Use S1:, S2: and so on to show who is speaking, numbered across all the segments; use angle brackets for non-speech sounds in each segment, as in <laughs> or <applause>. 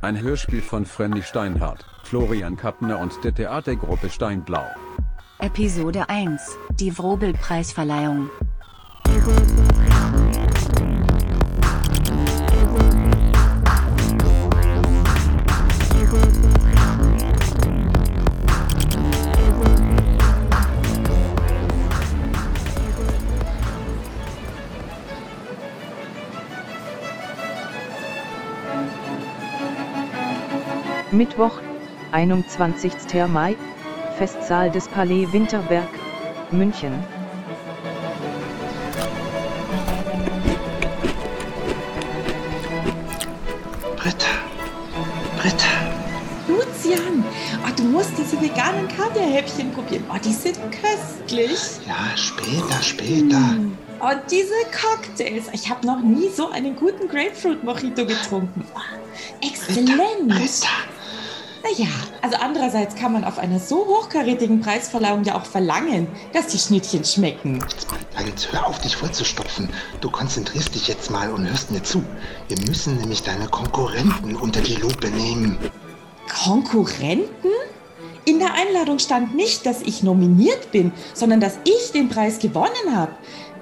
S1: Ein Hörspiel von Frenny Steinhardt, Florian Kappner und der Theatergruppe Steinblau.
S2: Episode 1, die Wrobel-Preisverleihung.
S3: Mittwoch, 21. Mai, Festsaal des Palais Winterberg, München.
S4: Britta, Britta,
S5: Lucian, oh, du musst diese veganen Kaviarhäppchen probieren. Oh, die sind köstlich.
S4: ja, später, später.
S5: Oh, diese Cocktails. Ich habe noch nie so einen guten Grapefruit Mojito getrunken. Oh,
S4: Britta,
S5: exzellent.
S4: Britta.
S5: Naja, also andererseits kann man auf einer so hochkarätigen Preisverleihung ja auch verlangen, dass die Schnittchen schmecken.
S4: Jetzt, Britta, jetzt hör auf, dich vollzustopfen. Du konzentrierst dich jetzt mal und hörst mir zu. Wir müssen nämlich deine Konkurrenten unter die Lupe nehmen.
S5: Konkurrenten? In der Einladung stand nicht, dass ich nominiert bin, sondern dass ich den Preis gewonnen habe.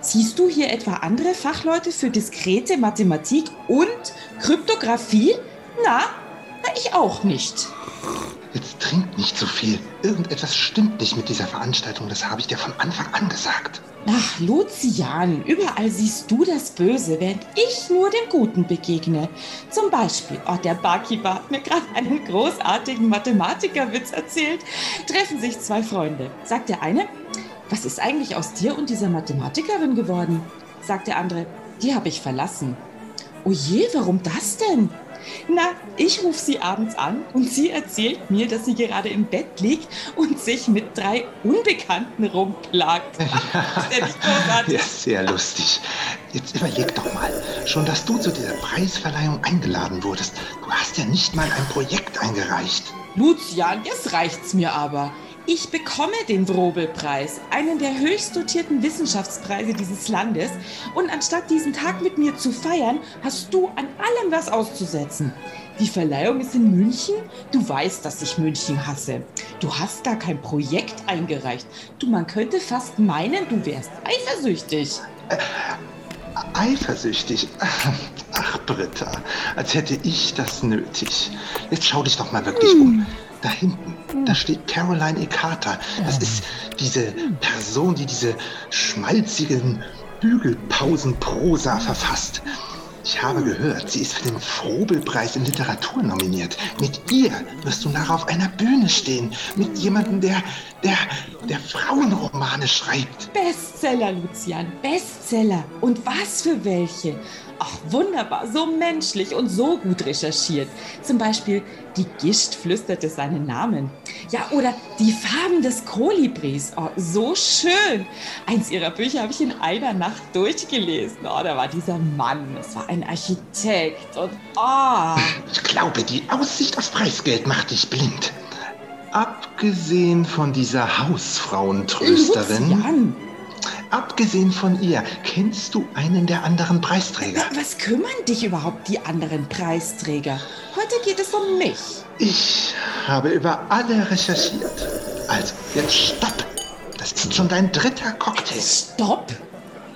S5: Siehst du hier etwa andere Fachleute für diskrete Mathematik und Kryptographie? Na ich auch nicht.
S4: Jetzt trink nicht so viel. Irgendetwas stimmt nicht mit dieser Veranstaltung, das habe ich dir von Anfang an gesagt.
S5: Ach, Lucian, überall siehst du das Böse, während ich nur dem Guten begegne. Zum Beispiel, oh, der Barkeeper hat mir gerade einen großartigen Mathematikerwitz erzählt. Treffen sich zwei Freunde. Sagt der eine, was ist eigentlich aus dir und dieser Mathematikerin geworden? Sagt der andere, die habe ich verlassen. Oh je, warum das denn? Na, ich rufe sie abends an und sie erzählt mir, dass sie gerade im Bett liegt und sich mit drei Unbekannten rumplagt. Ist der nicht großartig?
S4: Ja, sehr lustig. Jetzt überleg doch mal, schon dass du zu dieser Preisverleihung eingeladen wurdest. Du hast ja nicht mal ein Projekt eingereicht.
S5: Lucian, jetzt reicht's mir aber. Ich bekomme den Wrobel-Preis, einen der höchst dotierten Wissenschaftspreise dieses Landes. Und anstatt diesen Tag mit mir zu feiern, hast du an allem was auszusetzen. Die Verleihung ist in München. Du weißt, dass ich München hasse. Du hast gar kein Projekt eingereicht. Du, man könnte fast meinen, du wärst eifersüchtig.
S4: Eifersüchtig. Ach, Britta, als hätte ich das nötig. Jetzt schau dich doch mal wirklich um. Da hinten, da steht Caroline E. Carter. Das ist diese Person, die diese schmalzigen Bügelpausenprosa verfasst. Ich habe gehört, sie ist für den Frobelpreis in Literatur nominiert. Mit ihr wirst du nachher auf einer Bühne stehen. Mit jemandem, der, der, der Frauenromane schreibt.
S5: Bestseller, Lucian, Bestseller. Und was für welche? Ach, wunderbar, so menschlich und so gut recherchiert. Zum Beispiel, die Gischt flüsterte seinen Namen. Ja, oder die Farben des Kolibris. Oh, so schön. Eins ihrer Bücher habe ich in einer Nacht durchgelesen. Oh, da war dieser Mann. Es war ein Architekt. Und oh. <laughs>
S4: Ich glaube, die Aussicht aufs Preisgeld macht dich blind. Abgesehen von dieser Hausfrauentrösterin,
S5: Lucian,
S4: abgesehen von ihr, kennst du einen der anderen Preisträger?
S5: was kümmern dich überhaupt die anderen Preisträger? Heute geht es um mich.
S4: Ich habe über alle recherchiert. Also, jetzt stopp. Das ist schon dein dritter Cocktail.
S5: Stopp!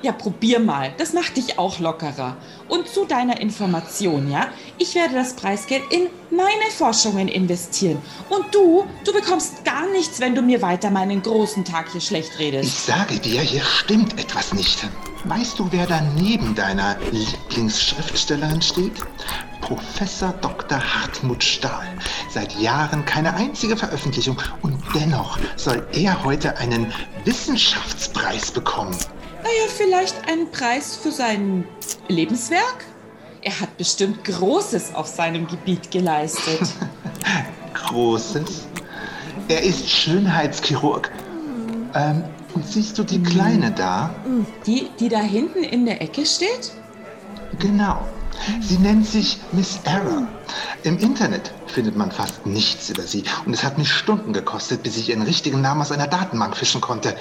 S5: Ja, probier mal. Das macht dich auch lockerer. Und zu deiner Information, ja? Ich werde das Preisgeld in meine Forschungen investieren. Und du, du bekommst gar nichts, wenn du mir weiter meinen großen Tag hier schlecht redest.
S4: Ich sage dir, hier stimmt etwas nicht. Weißt du, wer da neben deiner Lieblingsschriftstellerin steht? Professor Dr. Hartmut Stahl. Seit Jahren keine einzige Veröffentlichung und dennoch soll er heute einen Wissenschaftspreis bekommen.
S5: Naja, vielleicht einen Preis für sein Lebenswerk? Er hat bestimmt Großes auf seinem Gebiet geleistet. <laughs>
S4: Großes. Er ist Schönheitschirurg. Ähm, und siehst du die Kleine da?
S5: Die, die da hinten in der Ecke steht?
S4: Genau. Sie nennt sich Miss Error. Im Internet findet man fast nichts über sie. Und es hat mich Stunden gekostet, bis ich ihren richtigen Namen aus einer Datenbank fischen konnte.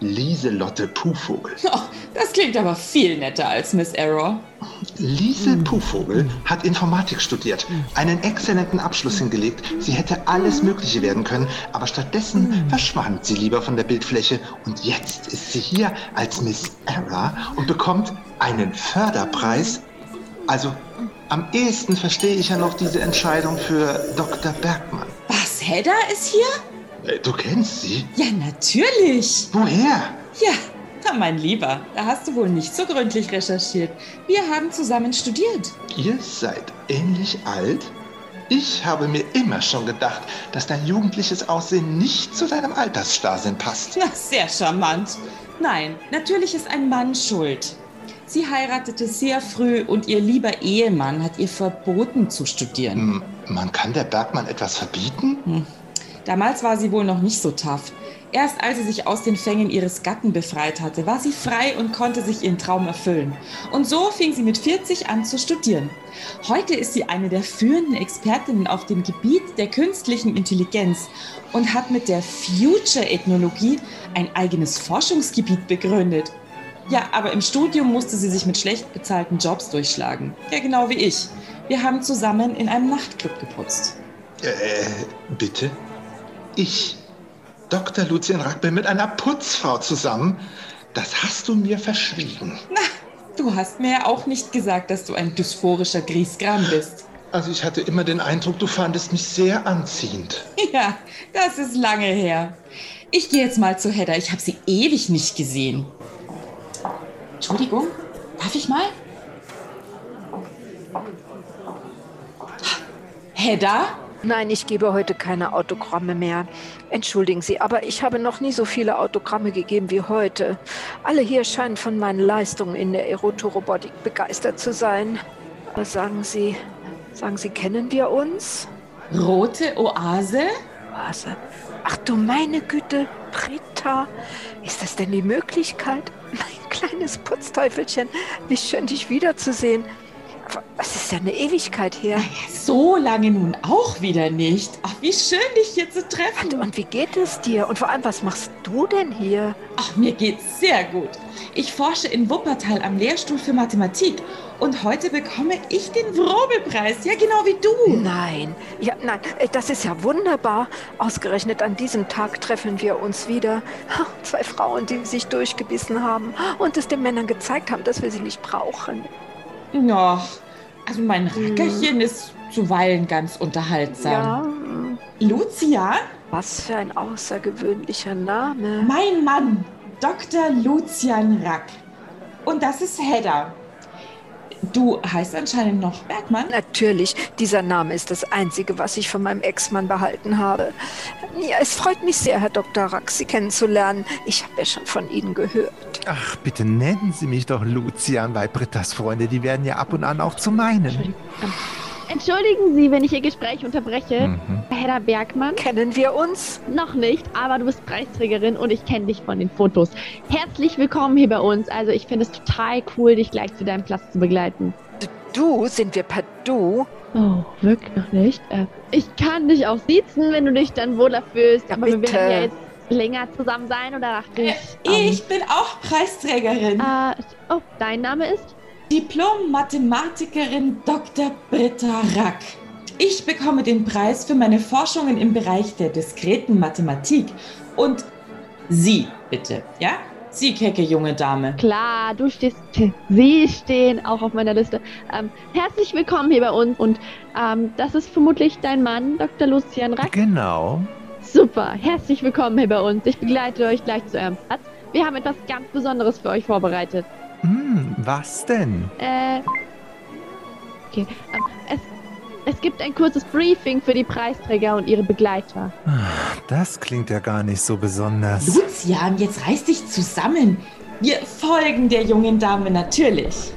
S4: Lieselotte Puhvogel. <laughs>
S5: Oh, Das klingt aber viel netter als Miss Error.
S4: Liesel Puhvogel hat Informatik studiert, einen exzellenten Abschluss hingelegt. Sie hätte alles Mögliche werden können, aber stattdessen verschwand sie lieber von der Bildfläche. Und jetzt ist sie hier als Miss Error und bekommt einen Förderpreis. Also am ehesten verstehe ich ja noch diese Entscheidung für Dr. Bergmann.
S5: Was, Hedda ist hier?
S4: Äh, Du kennst sie?
S5: Ja, natürlich.
S4: Woher?
S5: Ja, na, mein Lieber, da hast du wohl nicht so gründlich recherchiert. Wir haben zusammen studiert.
S4: Ihr seid ähnlich alt? Ich habe mir immer schon gedacht, dass dein jugendliches Aussehen nicht zu deinem Altersstarrsinn passt.
S5: Na, sehr charmant. Nein, natürlich ist ein Mann schuld. Sie heiratete sehr früh und ihr lieber Ehemann hat ihr verboten zu studieren.
S4: Hm, Man kann der Bergmann etwas verbieten?
S5: Damals war sie wohl noch nicht so tough. Erst als sie sich aus den Fängen ihres Gatten befreit hatte, war sie frei und konnte sich ihren Traum erfüllen. Und so fing sie mit 40 an zu studieren. Heute ist sie eine der führenden Expertinnen auf dem Gebiet der künstlichen Intelligenz und hat mit der Future Ethnologie ein eigenes Forschungsgebiet begründet. Ja, aber im Studium musste sie sich mit schlecht bezahlten Jobs durchschlagen. Ja, genau wie ich. Wir haben zusammen in einem Nachtclub geputzt.
S4: Äh, bitte? Ich, Dr. Lucian Rack, bin mit einer Putzfrau zusammen? Das hast du mir verschwiegen.
S5: Na, du hast mir ja auch nicht gesagt, dass du ein dysphorischer Griesgram bist.
S4: Also ich hatte immer den Eindruck, du fandest mich sehr anziehend. <laughs>
S5: Ja, das ist lange her. Ich gehe jetzt mal zu Hedda. Ich habe sie ewig nicht gesehen. Entschuldigung, darf ich mal? Hedda?
S6: Nein, ich gebe heute keine Autogramme mehr. Entschuldigen Sie, aber ich habe noch nie so viele Autogramme gegeben wie heute. Alle hier scheinen von meinen Leistungen in der Erotorobotik begeistert zu sein. Was sagen Sie? Sagen Sie, kennen wir uns?
S5: Rote Oase?
S6: Was? Ach du meine Güte, Britta, ist das denn die Möglichkeit? <laughs> Mein kleines Putzteufelchen, wie schön dich wiederzusehen. Es ist ja eine Ewigkeit her.
S5: So lange nun auch wieder nicht. Ach, wie schön, dich hier zu treffen.
S6: Und wie geht es dir? Und vor allem, was machst du denn hier?
S5: Ach, mir geht's sehr gut. Ich forsche in Wuppertal am Lehrstuhl für Mathematik und heute bekomme ich den Wrobelpreis, ja genau wie du.
S6: Nein, ja, nein, äh, das ist ja wunderbar. Ausgerechnet an diesem Tag treffen wir uns wieder. Zwei Frauen, die sich durchgebissen haben und es den Männern gezeigt haben, dass wir sie nicht brauchen.
S5: Ja, also mein Rackerchen ist zuweilen ganz unterhaltsam.
S6: Ja,
S5: Lucia,
S6: was für ein außergewöhnlicher Name.
S5: mein Mann, Dr. Lucian Rack. Und das ist Hedda. Du heißt anscheinend noch Bergmann.
S6: Natürlich, dieser Name ist das Einzige, was ich von meinem Ex-Mann behalten habe. Ja, es freut mich sehr, Herr Dr. Rack, Sie kennenzulernen. Ich habe ja schon von Ihnen gehört.
S7: Ach, bitte nennen Sie mich doch Lucian, weil Brittas Freunde, die werden ja ab und an auch zu meinen.
S8: Entschuldigen Sie, wenn ich Ihr Gespräch unterbreche.
S7: Mhm.
S8: Hedda Bergmann?
S6: Kennen wir uns?
S8: Noch nicht, aber du bist Preisträgerin und ich kenne dich von den Fotos. Herzlich willkommen hier bei uns. Also ich finde es total cool, dich gleich zu deinem Platz zu begleiten.
S6: Du, sind wir per Du?
S8: Oh, wirklich noch nicht? Äh, ich kann dich auch siezen, wenn du dich dann wohler fühlst.
S6: Ja,
S8: aber wir
S6: bitte.
S8: werden ja jetzt länger zusammen sein oder dachte ich.
S5: Ich bin auch Preisträgerin.
S8: Ähm, äh, oh, dein Name ist?
S5: Diplom-Mathematikerin Dr. Britta Rack. Ich bekomme den Preis für meine Forschungen im Bereich der diskreten Mathematik. Und Sie, bitte, ja? Sie, kecke junge Dame.
S8: Klar, du stehst, sie stehen auch auf meiner Liste. Ähm, herzlich willkommen hier bei uns und ähm, das ist vermutlich dein Mann, Dr. Lucian Rack.
S7: Genau.
S8: Super, herzlich willkommen hier bei uns. Ich begleite euch gleich zu eurem Platz. Wir haben etwas ganz Besonderes für euch vorbereitet.
S7: Was denn?
S8: Äh, okay, ähm, es, es gibt ein kurzes Briefing für die Preisträger und ihre Begleiter.
S7: Das klingt ja gar nicht so besonders.
S5: Lucian, jetzt reiß dich zusammen. Wir folgen der jungen Dame natürlich.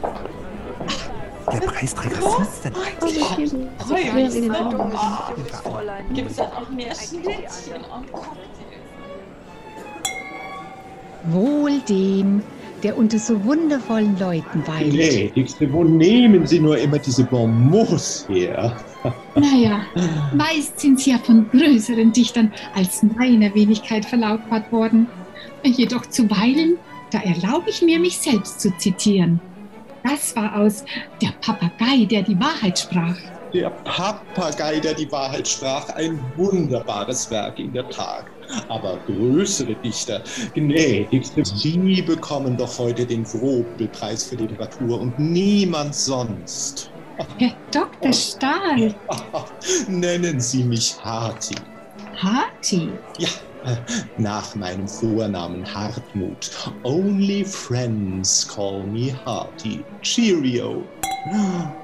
S7: Der Preisträger, was ist denn?
S8: Okay,
S5: Freue mich so. Oh,
S6: Fräulein.
S5: Gibt's da noch mehr Schnittchen und Cocktails?
S9: Wohl dem, der unter so wundervollen Leuten weilt.
S10: Gnädigste, wo nehmen Sie nur immer diese Bonbons her? <laughs>
S9: Naja, meist sind sie ja von größeren Dichtern als meiner Wenigkeit verlautbart worden. Jedoch zuweilen Da erlaube ich mir, mich selbst zu zitieren. Das war aus Der Papagei, der die Wahrheit sprach.
S10: Der Papagei, der die Wahrheit sprach, ein wunderbares Werk in der Tat. Aber größere Dichter, gnädigste, Sie bekommen doch heute den Wrobelpreis für Literatur und niemand sonst.
S9: Herr Dr. Stahl. <laughs>
S10: Nennen Sie mich Harti.
S9: Harti?
S10: Ja, nach meinem Vornamen Hartmut. Only friends call me Harty. Cheerio.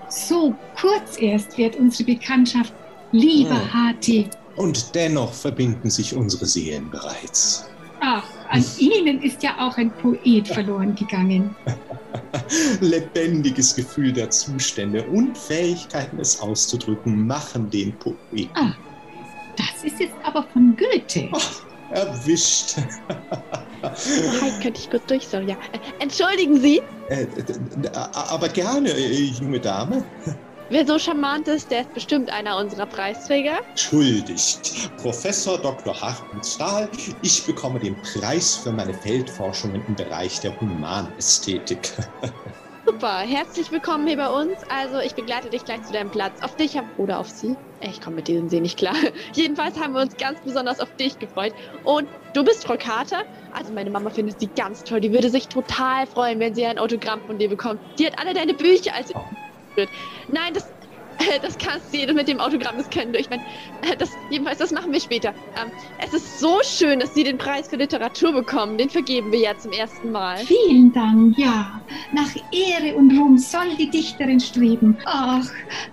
S9: So kurz erst wird unsere Bekanntschaft. Lieber
S10: Hm.
S9: Harti.
S10: Und dennoch verbinden sich unsere Seelen bereits.
S9: Ach, an Ihnen ist ja auch ein Poet verloren gegangen. <laughs>
S10: Lebendiges Gefühl der Zustände und Fähigkeiten, es auszudrücken, machen den Poeten.
S9: Ah, das ist jetzt aber von Goethe.
S10: Erwischt.
S8: Hi, <laughs> könnte ich kurz durch, sorry. Ja. Äh, Entschuldigen Sie,
S10: Äh, aber gerne, äh, junge Dame.
S8: Wer so charmant ist, der ist bestimmt einer unserer Preisträger.
S10: Entschuldigt, Professor Dr. Hartmut Stahl, ich bekomme den Preis für meine Feldforschungen im Bereich der Humanästhetik. <laughs>
S8: Super, herzlich willkommen hier bei uns. Also, ich begleite dich gleich zu deinem Platz. Auf dich oder auf sie. Ich komme mit diesem See nicht klar. <laughs> Jedenfalls haben wir uns ganz besonders auf dich gefreut. Und du bist Frau Carter. Also, meine Mama findet sie ganz toll. Die würde sich total freuen, wenn sie ein Autogramm von dir bekommt. Die hat alle deine Bücher als. Nein, das. Das kannst du mit dem Autogramm, das können wir. Ich meine, das, jedenfalls, das machen wir später. Ähm, es ist so schön, dass Sie den Preis für Literatur bekommen. Den vergeben wir ja zum ersten Mal.
S9: Vielen Dank, ja. Nach Ehre und Ruhm soll die Dichterin streben. Ach,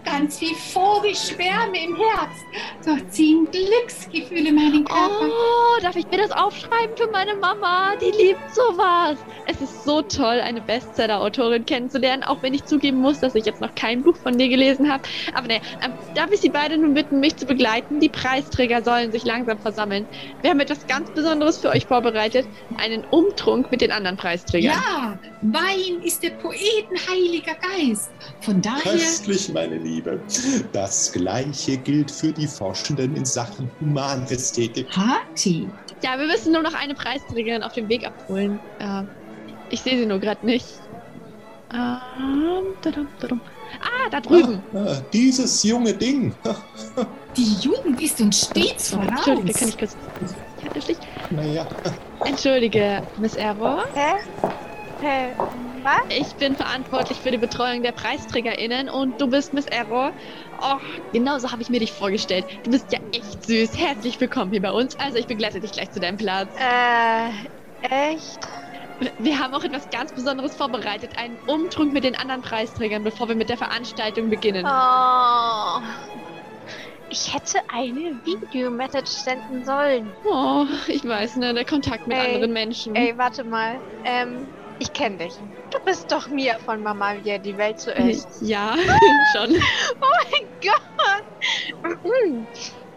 S9: ganz wie Vogelschwärme im Herz durchziehen Glücksgefühle meinen Körper.
S8: Oh, darf ich mir das aufschreiben für meine Mama? Die liebt sowas. Es ist so toll, eine Bestseller-Autorin kennenzulernen, auch wenn ich zugeben muss, dass ich jetzt noch kein Buch von dir gelesen habe. Aber ne, ähm, darf ich Sie beide nun bitten, mich zu begleiten? Die Preisträger sollen sich langsam versammeln. Wir haben etwas ganz Besonderes für euch vorbereitet. Einen Umtrunk mit den anderen Preisträgern.
S9: Ja, Wein ist der Poeten heiliger Geist. Von daher.
S10: Köstlich, meine Liebe. Das Gleiche gilt für die Forschenden in Sachen Humanästhetik.
S9: Party.
S8: Ja, wir müssen nur noch eine Preisträgerin auf dem Weg abholen. Äh, ich sehe sie nur gerade nicht. Ähm, tadam, tadam. Ah, da drüben.
S10: Ah, dieses junge Ding. <laughs>
S9: Die Jugend ist uns stets voraus.
S8: Entschuldige, kann ich kurz. Ja, wirklich?
S10: Naja,
S8: Entschuldige, Miss Error.
S11: Hä? Hä? Was?
S8: Ich bin verantwortlich für die Betreuung der PreisträgerInnen und du bist Miss Error. Oh, genau so habe ich mir dich vorgestellt. Du bist ja echt süß. Herzlich willkommen hier bei uns. Also, ich begleite dich gleich zu deinem Platz.
S11: Äh, echt?
S8: Wir haben auch etwas ganz Besonderes vorbereitet. Einen Umtrunk mit den anderen Preisträgern, bevor wir mit der Veranstaltung beginnen.
S11: Oh. Ich hätte eine Videomessage senden sollen.
S8: Oh, ich weiß, ne? Der Kontakt mit
S11: Ey,
S8: anderen Menschen.
S11: Ey, warte mal. Ähm, ich kenne dich. Du bist doch Mia von Mama Mia, die Welt zuerst.
S8: Ja, <laughs> schon.
S11: Oh mein Gott!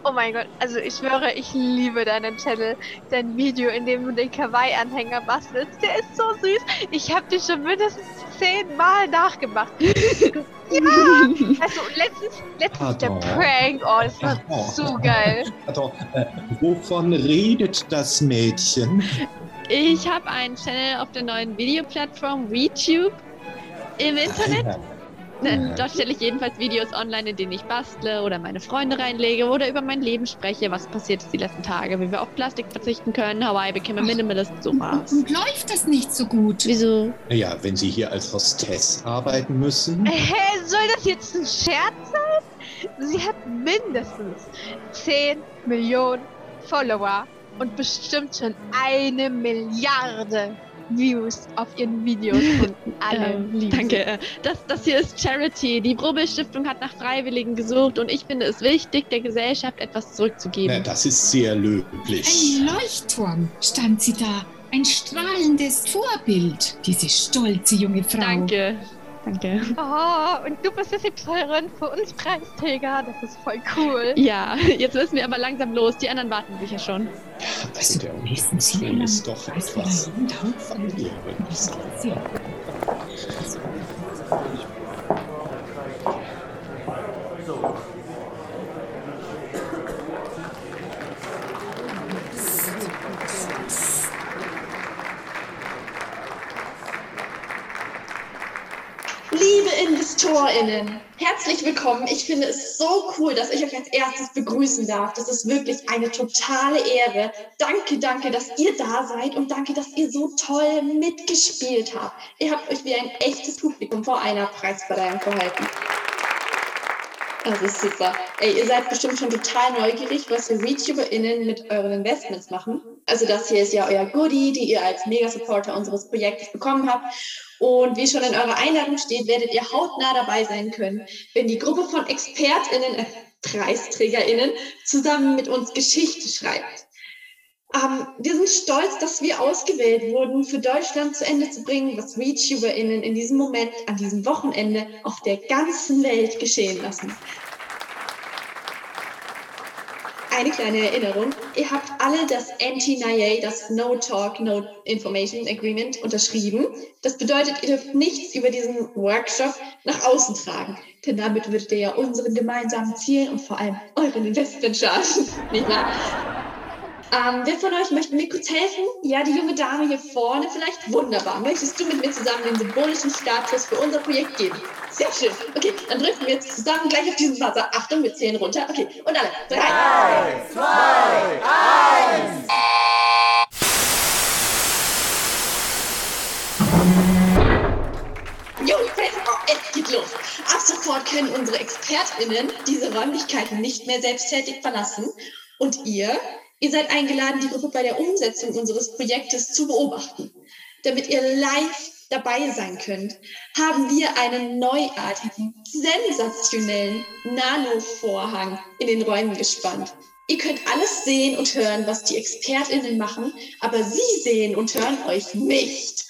S11: Oh mein Gott, also ich schwöre, ich liebe deinen Channel. Dein Video, in dem du den Kawaii-Anhänger bastelst, der ist so süß. Ich habe den schon mindestens zehnmal nachgemacht. <laughs> ja! Also letztens, letztens der
S10: Pardon.
S11: Prank, oh, das war
S10: Oh.
S11: so geil.
S10: also, äh, wovon redet das Mädchen?
S8: Ich habe einen Channel auf der neuen Videoplattform WeTube im Internet.
S10: Ah,
S8: Ne, <laughs> Dort stelle ich jedenfalls Videos online, in denen ich bastle oder meine Freunde reinlege oder über mein Leben spreche, was passiert ist die letzten Tage, wie wir auf Plastik verzichten können, Hawaii became a minimalist, sowas.
S9: Und läuft das nicht so gut?
S8: Wieso?
S10: Ja, wenn Sie hier als Hostess arbeiten müssen.
S11: Hä, soll das jetzt ein Scherz sein? Sie hat mindestens 10 Millionen Follower und bestimmt schon eine Milliarde Views auf ihren Videos <laughs> und alle
S8: Ähm,
S11: lieben
S8: danke. äh, Das, das hier ist Charity. Die Probel-Stiftung hat nach Freiwilligen gesucht und ich finde es wichtig, der Gesellschaft etwas zurückzugeben.
S10: Na, das ist sehr löblich.
S9: Ein Leuchtturm stand sie da. Ein strahlendes Vorbild, diese stolze junge Frau.
S8: Danke. Danke.
S11: Oh, und du bist jetzt die Pfarrerin für uns Preisträger. Das ist voll cool.
S8: Ja, jetzt müssen wir aber langsam los. Die anderen warten sicher schon.
S10: Also der Umzugslohn ist doch etwas familiäres.
S8: ModeratorenInnen, herzlich willkommen. Ich finde es so cool, dass ich euch als erstes begrüßen darf. Das ist wirklich eine totale Ehre. Danke, danke, dass ihr da seid und danke, dass ihr so toll mitgespielt habt. Ihr habt euch wie ein echtes Publikum vor einer Preisverleihung verhalten. Das ist super. Ey, ihr seid bestimmt schon total neugierig, was wir ReachUberInnen mit euren Investments machen. Also das hier ist ja euer Goodie, die ihr als Mega-Supporter unseres Projektes bekommen habt. Und wie schon in eurer Einladung steht, werdet ihr hautnah dabei sein können, wenn die Gruppe von ExpertInnen, äh, PreisträgerInnen zusammen mit uns Geschichte schreibt. Ähm, wir sind stolz, dass wir ausgewählt wurden, für Deutschland zu Ende zu bringen, was ReachUberInnen in diesem Moment, an diesem Wochenende auf der ganzen Welt geschehen lassen. Eine kleine Erinnerung. Ihr habt alle das NT9A, das No Talk, No Information Agreement unterschrieben. Das bedeutet, ihr dürft nichts über diesen Workshop nach außen tragen. Denn damit würdet ihr ja unseren gemeinsamen Zielen und vor allem euren Investment schaden. Nicht wahr? Ähm, wer von euch möchte mir kurz helfen? Ja, die junge Dame hier vorne vielleicht. Wunderbar. Möchtest du mit mir zusammen den symbolischen Status für unser Projekt geben? Sehr schön. Okay, dann drücken wir jetzt zusammen gleich auf diesen Buzzer. Achtung, wir zählen runter. Okay, und alle. Drei.
S12: Drei, zwei, eins.
S8: Jo, oh, es geht los. Ab sofort können unsere ExpertInnen diese Räumlichkeiten nicht mehr selbsttätig verlassen. Und ihr, ihr seid eingeladen, die Gruppe bei der Umsetzung unseres Projektes zu beobachten. Damit ihr live dabei sein könnt, haben wir einen neuartigen, sensationellen Nano-Vorhang in den Räumen gespannt. Ihr könnt alles sehen und hören, was die ExpertInnen machen, aber sie sehen und hören euch nicht.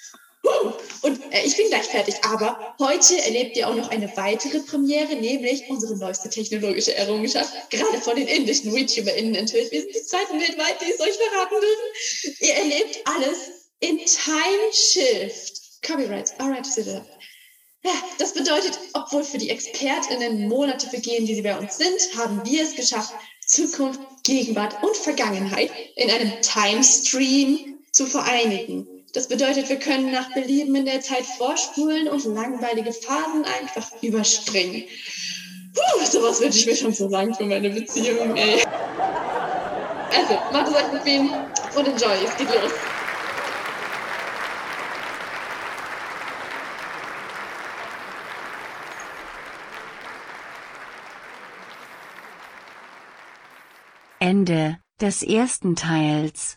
S8: Und äh, ich bin gleich fertig, aber heute erlebt ihr auch noch eine weitere Premiere, nämlich unsere neueste technologische Errungenschaft, gerade von den indischen VTuberInnen enthüllt. Wir sind die zweiten weltweit, die es euch verraten dürfen. Ihr erlebt alles in Time Shift. Copyrights, alright, ja, das bedeutet, obwohl für die ExpertInnen Monate vergehen, die sie bei uns sind, haben wir es geschafft, Zukunft, Gegenwart und Vergangenheit in einem Timestream zu vereinigen. Das bedeutet, wir können nach Belieben in der Zeit vorspulen und langweilige Phasen einfach überspringen. Puh, sowas wünsche ich mir schon so lang für meine Beziehung, ey. Also, macht es euch bequem und enjoy. Es geht los.
S2: Ende des ersten Teils.